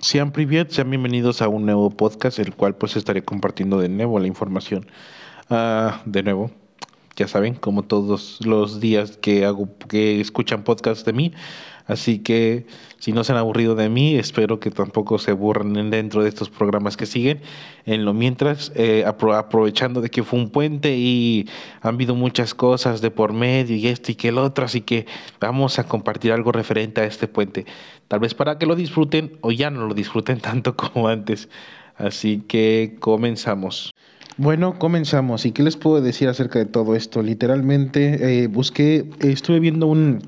Sean privet, sean bienvenidos a un nuevo podcast, el cual pues estaré compartiendo de nuevo la información. Ah, de nuevo, ya saben, como todos los días que hago, que escuchan podcast de mí. Así que si no se han aburrido de mí, espero que tampoco se aburran dentro de estos programas que siguen. En lo mientras, eh, aprovechando de que fue un puente y han habido muchas cosas de por medio y esto y que el otro, así que vamos a compartir algo referente a este puente. Tal vez para que lo disfruten o ya no lo disfruten tanto como antes. Así que comenzamos. Bueno, comenzamos. ¿Y qué les puedo decir acerca de todo esto? Literalmente eh, busqué, estuve viendo un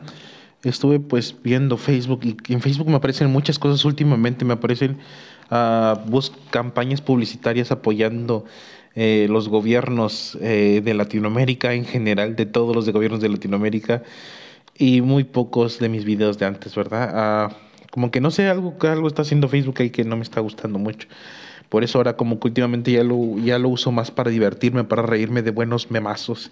estuve pues viendo Facebook y en Facebook me aparecen muchas cosas últimamente, me aparecen uh, campañas publicitarias apoyando eh, los gobiernos eh, de Latinoamérica en general, de todos los de gobiernos de Latinoamérica y muy pocos de mis videos de antes, ¿verdad? Uh, como que no sé, algo, algo está haciendo Facebook ahí que no me está gustando mucho. Por eso ahora como que últimamente ya lo, ya lo uso más para divertirme, para reírme de buenos memazos.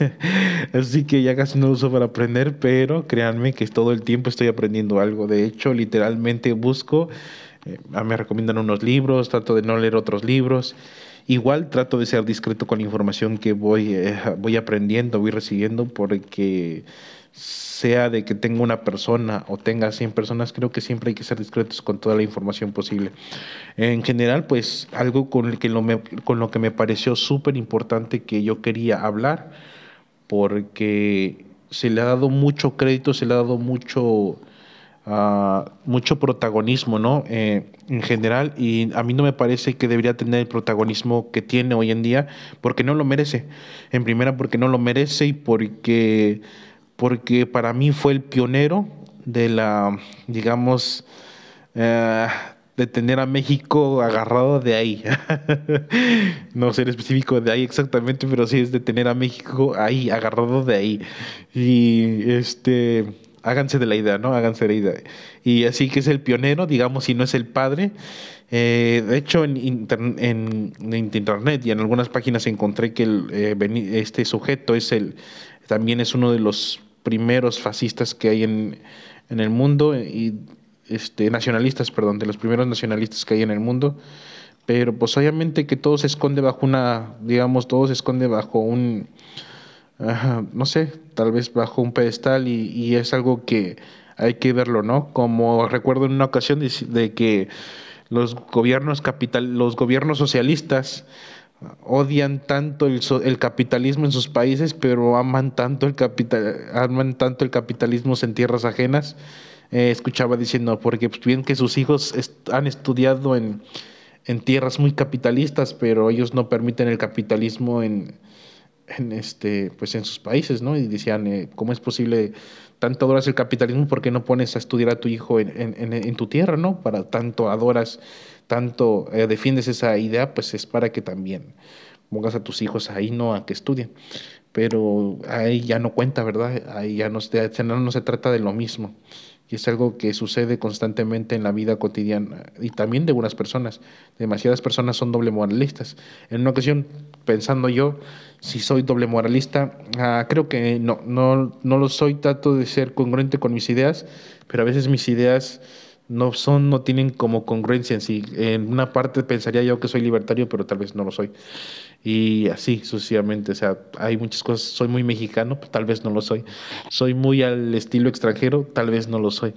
Así que ya casi no lo uso para aprender, pero créanme que todo el tiempo estoy aprendiendo algo. De hecho, literalmente busco, eh, me recomiendan unos libros, trato de no leer otros libros. Igual trato de ser discreto con la información que voy, eh, voy aprendiendo, voy recibiendo, porque sea de que tenga una persona o tenga 100 personas, creo que siempre hay que ser discretos con toda la información posible. En general, pues algo con, el que lo con lo que me pareció súper importante que yo quería hablar, porque se le ha dado mucho crédito, se le ha dado mucho, uh, mucho protagonismo, ¿no? Eh, en general, y a mí no me parece que debería tener el protagonismo que tiene hoy en día, porque no lo merece. En primera, porque no lo merece y porque porque para mí fue el pionero de la, digamos, eh, de tener a México agarrado de ahí. no ser específico de ahí exactamente, pero sí es de tener a México ahí, agarrado de ahí. Y este, háganse de la idea, ¿no? Háganse de la idea. Y así que es el pionero, digamos, si no es el padre. Eh, de hecho, en, internet y en algunas páginas encontré que eh, este sujeto es el, también es uno de los primeros fascistas que hay en, en el mundo y este, nacionalistas, perdón, de los primeros nacionalistas que hay en el mundo, pero pues obviamente que todo se esconde bajo una, digamos, todo se esconde bajo un, no sé, tal vez bajo un pedestal y, y, es algo que hay que verlo, ¿no? Como recuerdo en una ocasión de, de que los gobiernos capital, los gobiernos socialistas odian tanto el, el, capitalismo en sus países, pero aman tanto el, capital, aman tanto el capitalismo en tierras ajenas. Eh, escuchaba diciendo, porque pues, bien que sus hijos han estudiado en, en, tierras muy capitalistas, pero ellos no permiten el capitalismo en, en, este, pues en sus países, ¿no? Y decían, eh, ¿cómo es posible tanto adoras el capitalismo? ¿Por qué no pones a estudiar a tu hijo en, en tu tierra, ¿no? Para tanto adoras tanto eh, defiendes esa idea, pues es para que también pongas a tus hijos ahí, no a que estudien. Pero ahí ya no cuenta, ¿verdad? Ahí ya no, no se trata de lo mismo. Y es algo que sucede constantemente en la vida cotidiana y también de algunas personas. Demasiadas personas son doble moralistas. En una ocasión, pensando yo, si soy doble moralista, ah, creo que no, no, no lo soy, trato de ser congruente con mis ideas, pero a veces mis ideas no son, no tienen como congruencia en sí. En una parte pensaría yo que soy libertario, pero tal vez no lo soy. Y así sucesivamente, o sea, hay muchas cosas, soy muy mexicano, pues tal vez no lo soy. Soy muy al estilo extranjero, tal vez no lo soy.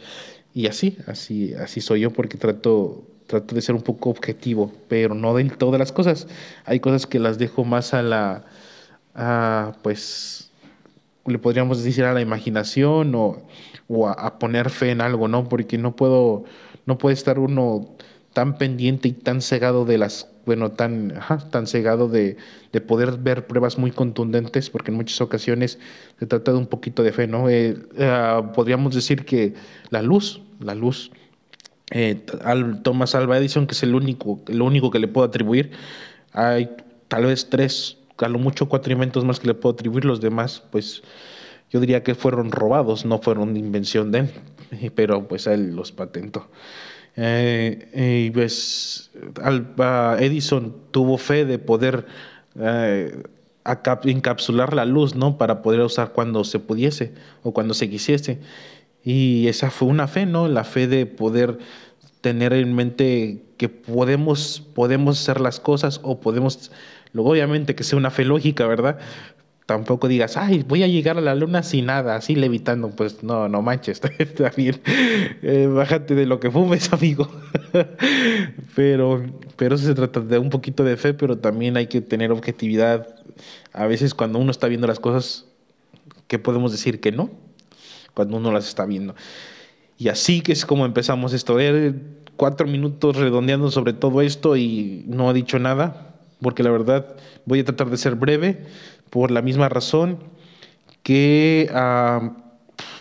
Y así, así, así soy yo porque trato, trato de ser un poco objetivo, pero no de todas las cosas. Hay cosas que las dejo más a la, a, pues, le podríamos decir a la imaginación o o a, poner fe en algo, ¿no? Porque no puedo, no puede estar uno tan pendiente y tan cegado de las, bueno, tan, tan cegado de, de, poder ver pruebas muy contundentes, porque en muchas ocasiones se trata de un poquito de fe, ¿no? Eh, ah, podríamos decir que la luz, la luz, eh, al Thomas Alva Edison, que es el único, lo único que le puedo atribuir, hay tal vez tres, a lo mucho cuatro inventos más que le puedo atribuir, los demás, pues yo diría que fueron robados, no fueron invención de él, pero pues él los patentó. Eh, y pues Edison tuvo fe de poder eh, encapsular la luz, ¿no? Para poder usar cuando se pudiese o cuando se quisiese. Y esa fue una fe, ¿no? La fe de poder tener en mente que podemos, podemos hacer las cosas o podemos, luego obviamente que sea una fe lógica, ¿verdad? Tampoco digas, ay, voy a llegar a la luna sin nada, así levitando. Pues no, no manches, está bien. Eh, bájate de lo que fumes, amigo. pero, pero eso se trata de un poquito de fe, pero también hay que tener objetividad. A veces cuando uno está viendo las cosas, ¿qué podemos decir que no? Cuando uno las está viendo. Y así que es como empezamos esto. Ver cuatro minutos redondeando sobre todo esto y no ha dicho nada, porque la verdad voy a tratar de ser breve por la misma razón que ah,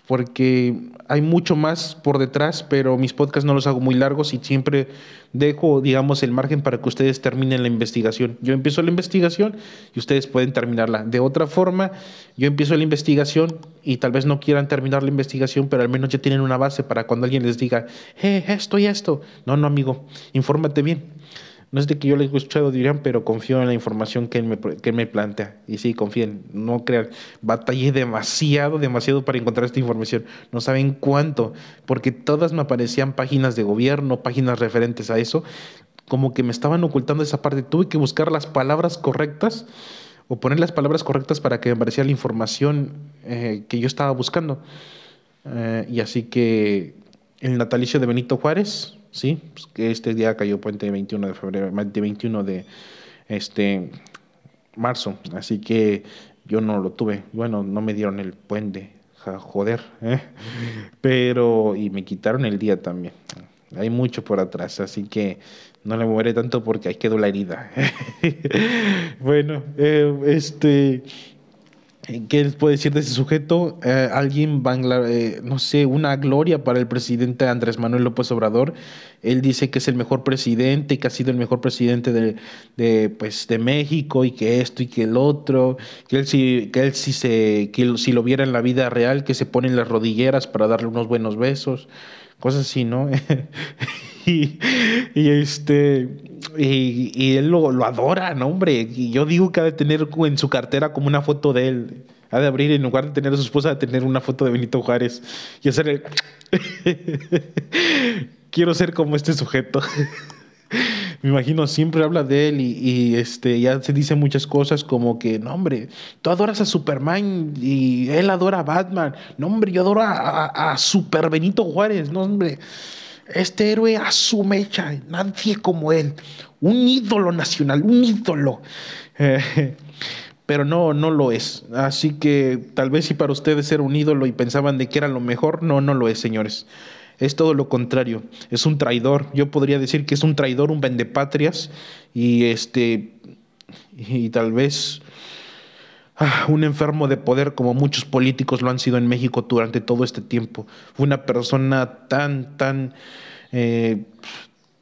porque hay mucho más por detrás, pero mis podcasts no los hago muy largos y siempre dejo, digamos, el margen para que ustedes terminen la investigación. Yo empiezo la investigación y ustedes pueden terminarla. De otra forma, yo empiezo la investigación y tal vez no quieran terminar la investigación, pero al menos ya tienen una base para cuando alguien les diga, eh, esto y esto. No, no, amigo, infórmate bien. No es de que yo le he escuchado, dirían, pero confío en la información que él me, que me plantea. Y sí, confíen, no crean. Batallé demasiado, demasiado para encontrar esta información. No saben cuánto, porque todas me aparecían páginas de gobierno, páginas referentes a eso, como que me estaban ocultando esa parte. Tuve que buscar las palabras correctas o poner las palabras correctas para que me apareciera la información eh, que yo estaba buscando. Eh, y así que el natalicio de Benito Juárez, ¿sí? Pues que este día cayó puente 21 de febrero, 21 de este marzo, así que yo no lo tuve. Bueno, no me dieron el puente, joder, ¿eh? pero y me quitaron el día también. Hay mucho por atrás, así que no le moveré tanto porque ahí quedó la herida. bueno, eh, este ¿Qué les puedo decir de ese sujeto? Eh, alguien, eh, no sé, una gloria para el presidente Andrés Manuel López Obrador. Él dice que es el mejor presidente que ha sido el mejor presidente de, pues, de México y que esto y que el otro. Que él, si, que él si, se, que si lo viera en la vida real, que se pone en las rodilleras para darle unos buenos besos. Cosas así, ¿no? y este y, él lo, adora, ¿no, hombre? Y yo digo que ha de tener en su cartera como una foto de él. Ha de abrir, en lugar de tener a su esposa, de tener una foto de Benito Juárez. Y hacer. Quiero ser como este sujeto. Me imagino, siempre habla de él y, este, ya se dice muchas cosas como que, no, hombre, tú adoras a Superman y él adora a Batman. No, hombre, yo adoro a, a Super Benito Juárez. No, hombre. Este héroe a su mecha, nadie como él, un ídolo nacional, un ídolo. Pero no, no lo es. Así que tal vez si para ustedes era un ídolo y pensaban de que era lo mejor, no, no lo es, señores. Es todo lo contrario. Es un traidor. Yo podría decir que es un traidor, un vendepatrias y este y tal vez Ah, un enfermo de poder como muchos políticos lo han sido en México durante todo este tiempo. Fue una persona tan, tan, eh,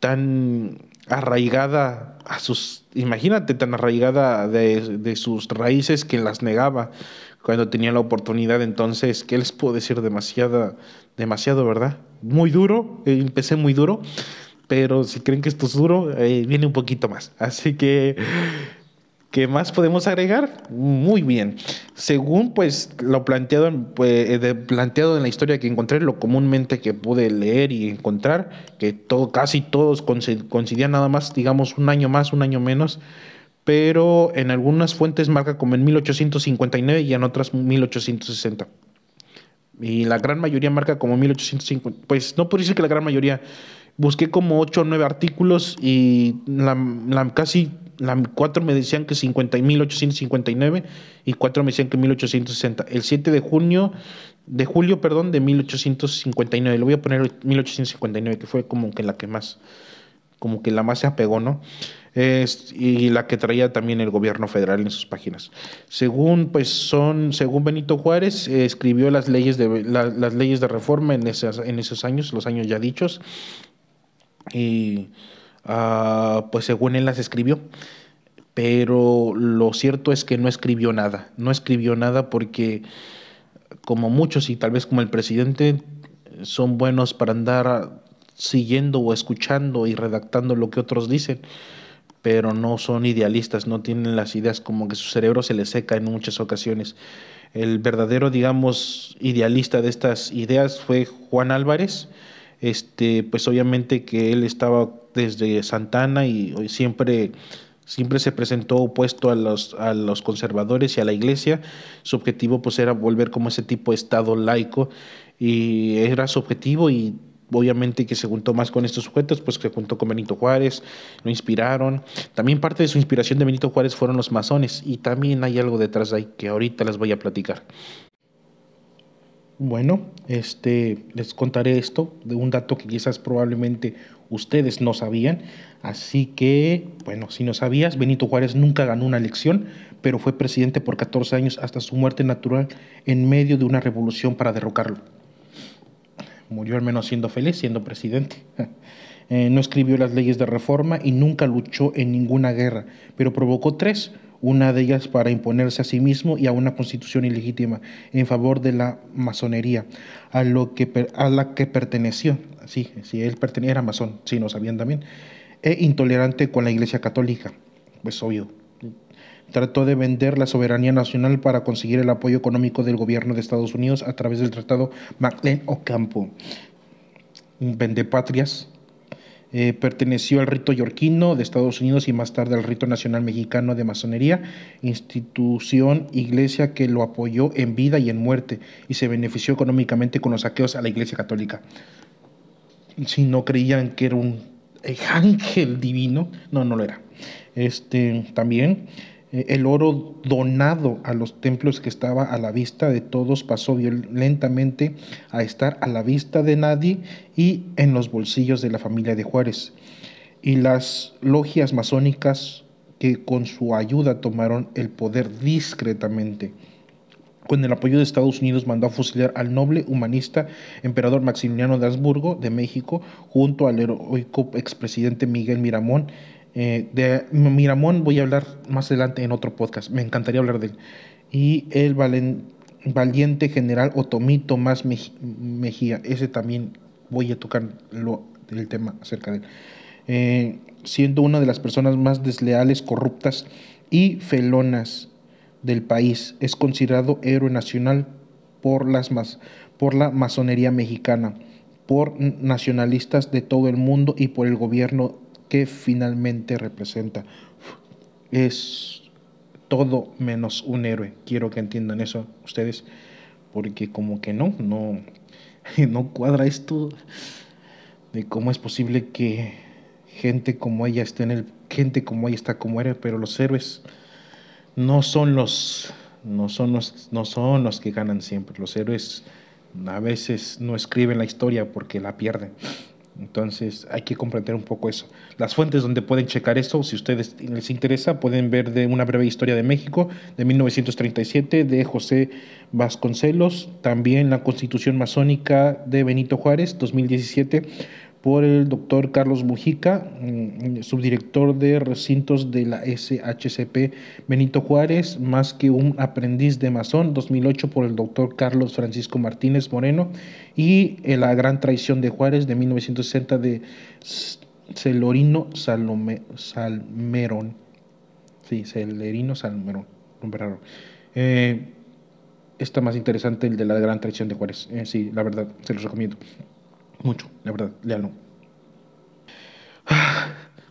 tan arraigada a sus, imagínate, tan arraigada de, sus raíces que las negaba cuando tenía la oportunidad. Entonces, ¿qué les puedo decir? Demasiado, ¿verdad? Muy duro, eh, empecé muy duro, pero si creen que esto es duro, eh, viene un poquito más. Así que ¿Qué más podemos agregar? Muy bien. Según pues lo planteado, pues, planteado en la historia que encontré, lo comúnmente que pude leer y encontrar, que todo, casi todos coincidían nada más, digamos, un año más, un año menos, pero en algunas fuentes marca como en 1859 y en otras 1860. Y la gran mayoría marca como 1850. Pues no puedo decir que la gran mayoría. Busqué como 8 o 9 artículos y la casi cuatro me decían que 50, 1859 y cuatro me decían que 1860. El 7 de junio, de julio, perdón, de 1859. Lo voy a poner 1859, que fue como que la que más, como que la más se apegó, ¿no? Es, y la que traía también el gobierno federal en sus páginas. Según, pues, son, según Benito Juárez, eh, escribió las leyes de, las leyes de reforma en, esas, en esos años, los años ya dichos. Y Ah, pues según él las escribió. Pero lo cierto es que no escribió nada. No escribió nada porque, como muchos y tal vez como el presidente, son buenos para andar siguiendo o escuchando y redactando lo que otros dicen, pero no son idealistas, no tienen las ideas como que su cerebro se les seca en muchas ocasiones. El verdadero, digamos, idealista de estas ideas fue Juan Álvarez, este, pues obviamente que él estaba desde Santana y siempre siempre se presentó opuesto a los, a los conservadores y a la iglesia. Su objetivo pues era volver como ese tipo de Estado laico y era su objetivo y obviamente que se juntó más con estos sujetos, pues se juntó con Benito Juárez, lo inspiraron. También parte de su inspiración de Benito Juárez fueron los masones y también hay algo detrás de ahí que ahorita les voy a platicar. Bueno, este, les contaré esto de un dato que quizás probablemente ustedes no sabían. Así que, bueno, si no sabías, Benito Juárez nunca ganó una elección, pero fue presidente por 14 años hasta su muerte natural en medio de una revolución para derrocarlo. Murió al menos siendo feliz, siendo presidente. Eh, no escribió las leyes de reforma y nunca luchó en ninguna guerra, pero provocó tres una de ellas para imponerse a sí mismo y a una constitución ilegítima en favor de la masonería, a, lo que, a la que perteneció, sí, sí, él pertenecía, era masón, sí, no sabían también, e intolerante con la Iglesia Católica, pues obvio. Trató de vender la soberanía nacional para conseguir el apoyo económico del gobierno de Estados Unidos a través del Tratado MacLean-Ocampo. Vendepatrias, eh, perteneció al rito yorquino de Estados Unidos y más tarde al rito nacional mexicano de masonería, institución, iglesia que lo apoyó en vida y en muerte y se benefició económicamente con los saqueos a la iglesia católica. Si no creían que era un ángel divino, no, no lo era. Este, también eh, el oro donado a los templos que estaba a la vista de todos pasó violentamente a estar a la vista de nadie y en los bolsillos de la familia de Juárez. Y las logias masónicas que con su ayuda tomaron el poder discretamente. Con el apoyo de Estados Unidos mandó a fusilar al noble humanista emperador Maximiliano de Habsburgo de México junto al heroico expresidente Miguel Miramón eh, de Miramón voy a hablar más adelante en otro podcast, me encantaría hablar de él. Y el valiente general Otomito Tomás Mejía, ese también voy a tocar lo, el tema acerca de él. Eh, siendo una de las personas más desleales, corruptas y felonas del país, es considerado héroe nacional por, las por la masonería mexicana, por nacionalistas de todo el mundo y por el gobierno que finalmente representa. Es todo menos un héroe. Quiero que entiendan eso ustedes, porque como que no, no, no cuadra esto de cómo es posible que gente como ella esté en el, gente como ella está como héroe, pero los héroes no son los, no son los, no son los que ganan siempre. Los héroes a veces no escriben la historia porque la pierden. Entonces hay que comprender un poco eso. Las fuentes donde pueden checar eso, si ustedes les interesa, pueden ver de una breve historia de México de 1937 de José Vasconcelos, también la Constitución masónica de Benito Juárez 2017 por el doctor Carlos Mujica, mm, subdirector de recintos de la SHCP Benito Juárez, más que un aprendiz de masón, 2008 por el doctor Carlos Francisco Martínez Moreno, y La gran traición de Juárez de 1960 de Celorino Salmerón. Sí, Celerino Salmerón, eh, está más interesante el de la gran traición de Juárez. Eh, sí, la verdad, se los recomiendo. Mucho, la verdad, léalo.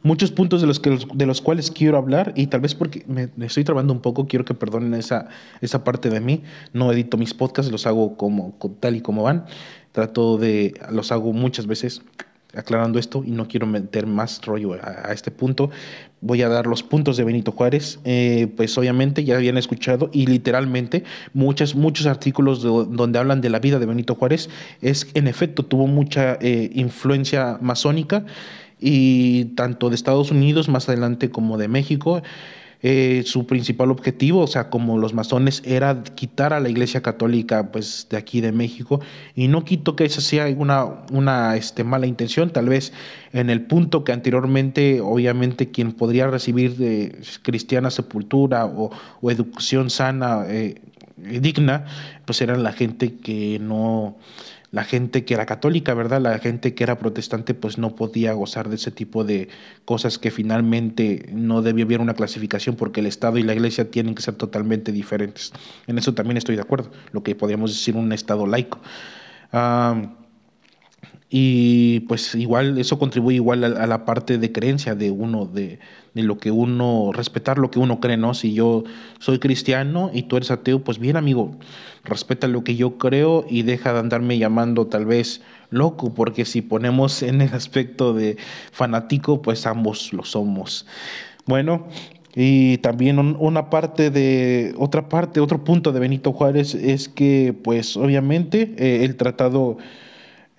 Muchos puntos de los, que, de los cuales quiero hablar y tal vez porque me, estoy trabando un poco, quiero que perdonen esa, esa parte de mí. No edito mis podcasts, los hago como, tal y como van. Trato de, los hago muchas veces aclarando esto y no quiero meter más rollo a, este punto. Voy a dar los puntos de Benito Juárez. Eh, pues obviamente ya habían escuchado y literalmente muchos, muchos artículos donde hablan de la vida de Benito Juárez. Es en efecto tuvo mucha eh, influencia masónica y tanto de Estados Unidos más adelante como de México. Eh, su principal objetivo, o sea, como los masones, era quitar a la Iglesia Católica pues, de aquí de México. Y no quito que esa sea una, una este, mala intención, tal vez en el punto que anteriormente, obviamente, quien podría recibir cristiana sepultura o, educación sana, eh, digna, pues eran la gente que no la gente que era católica, ¿verdad? La gente que era protestante pues no podía gozar de ese tipo de cosas que finalmente no debía haber una clasificación porque el Estado y la Iglesia tienen que ser totalmente diferentes. En eso también estoy de acuerdo, lo que podríamos decir un Estado laico. Y pues igual eso contribuye igual a, la parte de creencia de uno, de, lo que uno, respetar lo que uno cree, ¿no? Si yo soy cristiano y tú eres ateo, pues bien amigo, respeta lo que yo creo y deja de andarme llamando tal vez loco, porque si ponemos en el aspecto de fanático, pues ambos lo somos. Bueno, y también una parte de, otra parte, otro punto de Benito Juárez es que, pues obviamente, eh, el tratado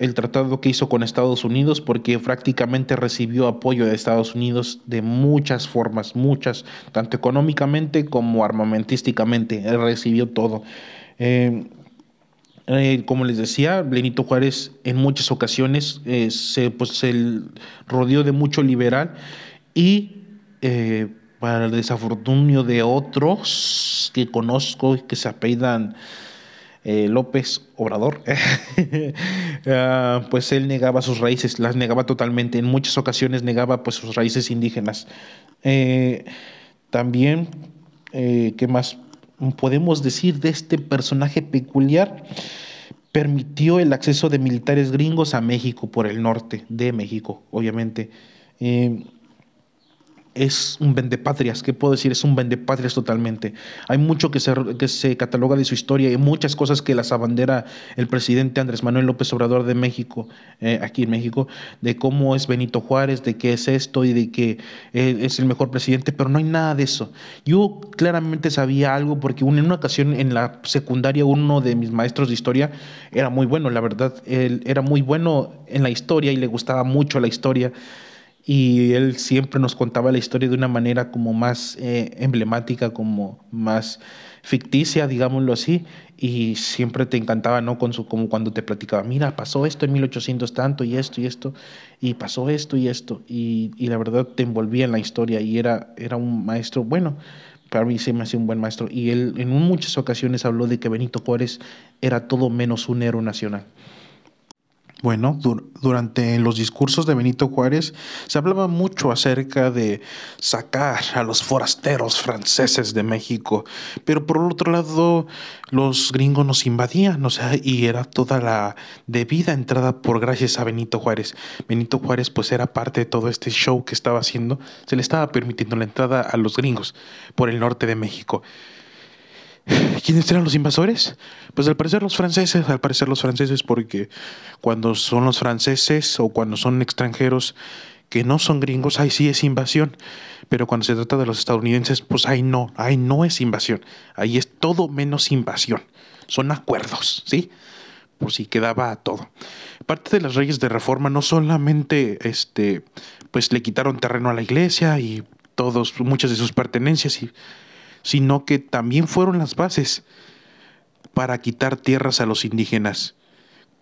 el tratado que hizo con Estados Unidos porque prácticamente recibió apoyo de Estados Unidos de muchas formas, muchas, tanto económicamente como armamentísticamente, recibió todo. Eh, eh, como les decía, Benito Juárez en muchas ocasiones se, pues, se rodeó de mucho liberal y para el desafortunio de otros que conozco y que se apellidan eh, López Obrador, ah, pues él negaba sus raíces, las negaba totalmente, en muchas ocasiones negaba pues sus raíces indígenas. Eh, también, eh, ¿qué más podemos decir de este personaje peculiar? Permitió el acceso de militares gringos a México por el norte de México, obviamente es un vendepatrias, ¿qué puedo decir? Es un vendepatrias totalmente. Hay mucho que se, que se cataloga de su historia y muchas cosas que las abandera el presidente Andrés Manuel López Obrador de México, eh, aquí en México, de cómo es Benito Juárez, de qué es esto y de que es el mejor presidente, pero no hay nada de eso. Yo claramente sabía algo porque en una ocasión en la secundaria uno de mis maestros de historia era muy bueno, la verdad, él era muy bueno en la historia y le gustaba mucho la historia y él siempre nos contaba la historia de una manera como más eh, emblemática, como más ficticia, digámoslo así, y siempre te encantaba, ¿no? Con su, como cuando te platicaba, mira, pasó esto en 1800 tanto y esto y esto, y pasó esto y esto, y, y la verdad te envolvía en la historia y era, era un maestro, bueno, para mí se me hacía un buen maestro, y él en muchas ocasiones habló de que Benito Juárez era todo menos un héroe nacional. Bueno, durante los discursos de Benito Juárez se hablaba mucho acerca de sacar a los forasteros franceses de México, pero por otro lado los gringos nos invadían, o sea, y era toda la debida entrada por gracias a Benito Juárez. Benito Juárez pues era parte de todo este show que estaba haciendo, se le estaba permitiendo la entrada a los gringos por el norte de México. ¿Quiénes eran los invasores? Pues al parecer los franceses, al parecer los franceses, porque cuando son los franceses o cuando son extranjeros que no son gringos, ahí sí es invasión. Pero cuando se trata de los estadounidenses, pues ahí no, ahí no es invasión. Ahí es todo menos invasión. Son acuerdos, ¿sí? Por si quedaba todo. Parte de las reyes de reforma no solamente este, pues le quitaron terreno a la iglesia y todos, muchas de sus pertenencias y sino que también fueron las bases para quitar tierras a los indígenas.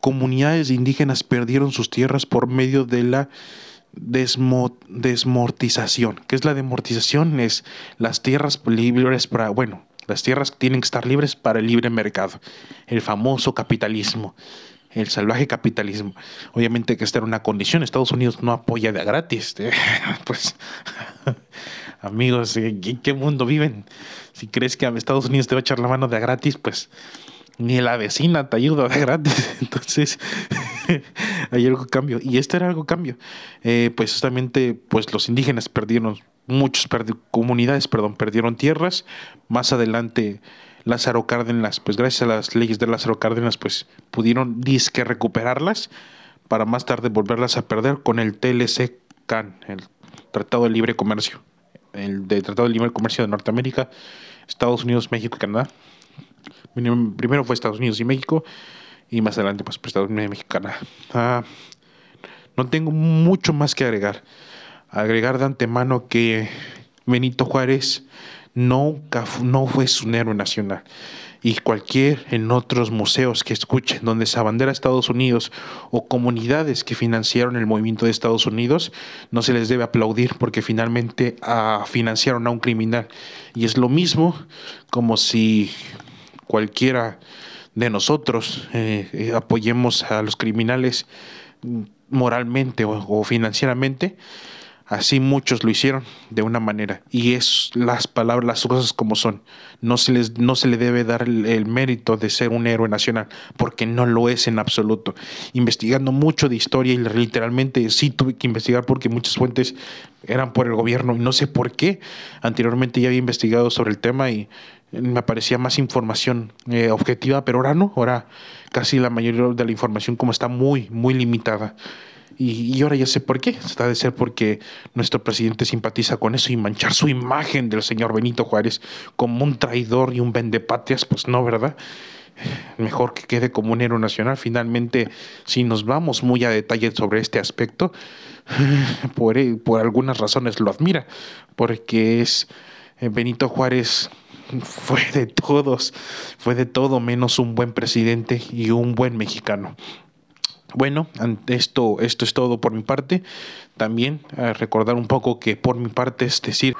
Comunidades indígenas perdieron sus tierras por medio de la desmortización. ¿Qué es la demortización? Es las tierras libres para, bueno, las tierras tienen que estar libres para el libre mercado, el famoso capitalismo, el salvaje capitalismo. Obviamente que esta era una condición, Estados Unidos no apoya de gratis, pues amigos, ¿en qué mundo viven? Si crees que a Estados Unidos te va a echar la mano de gratis, pues ni la vecina te ayuda de gratis. Entonces, hay algo cambio. Y este era algo cambio. Eh, pues justamente, pues los indígenas perdieron, muchas comunidades, perdón, perdieron tierras. Más adelante, Lázaro Cárdenas, pues gracias a las leyes de Lázaro Cárdenas, pues pudieron disque recuperarlas para más tarde volverlas a perder con el TLC-CAN, el Tratado de Libre Comercio el Tratado de Libre Comercio de Norteamérica, Estados Unidos, México y Canadá. Primero fue Estados Unidos y México y más adelante pues, pues Estados Unidos, México y Canadá. Ah, no tengo mucho más que agregar. Agregar de antemano que Benito Juárez no, no fue su héroe nacional y cualquier en otros museos que escuchen donde se abandera Estados Unidos o comunidades que financiaron el movimiento de Estados Unidos, no se les debe aplaudir porque finalmente ah, financiaron a un criminal. Y es lo mismo como si cualquiera de nosotros eh, eh, apoyemos a los criminales moralmente o financieramente Así muchos lo hicieron de una manera. Y es las palabras, las cosas como son. No se, les, no se le debe dar el, mérito de ser un héroe nacional, porque no lo es en absoluto. Investigando mucho de historia y literalmente sí tuve que investigar porque muchas fuentes eran por el gobierno y no sé por qué. Anteriormente ya había investigado sobre el tema y me aparecía más información eh, objetiva, pero ahora no. Ahora casi la mayoría de la información como está muy, muy limitada. Y, ahora ya sé por qué. Está de ser porque nuestro presidente simpatiza con eso y manchar su imagen del señor Benito Juárez como un traidor y un vendepatrias, pues no, ¿verdad? Mejor que quede como un héroe nacional. Finalmente, si nos vamos muy a detalle sobre este aspecto, por, por algunas razones lo admira, porque es eh, Benito Juárez fue de todos, fue de todo menos un buen presidente y un buen mexicano. Bueno, esto, esto es todo por mi parte. También eh, recordar un poco que por mi parte es decir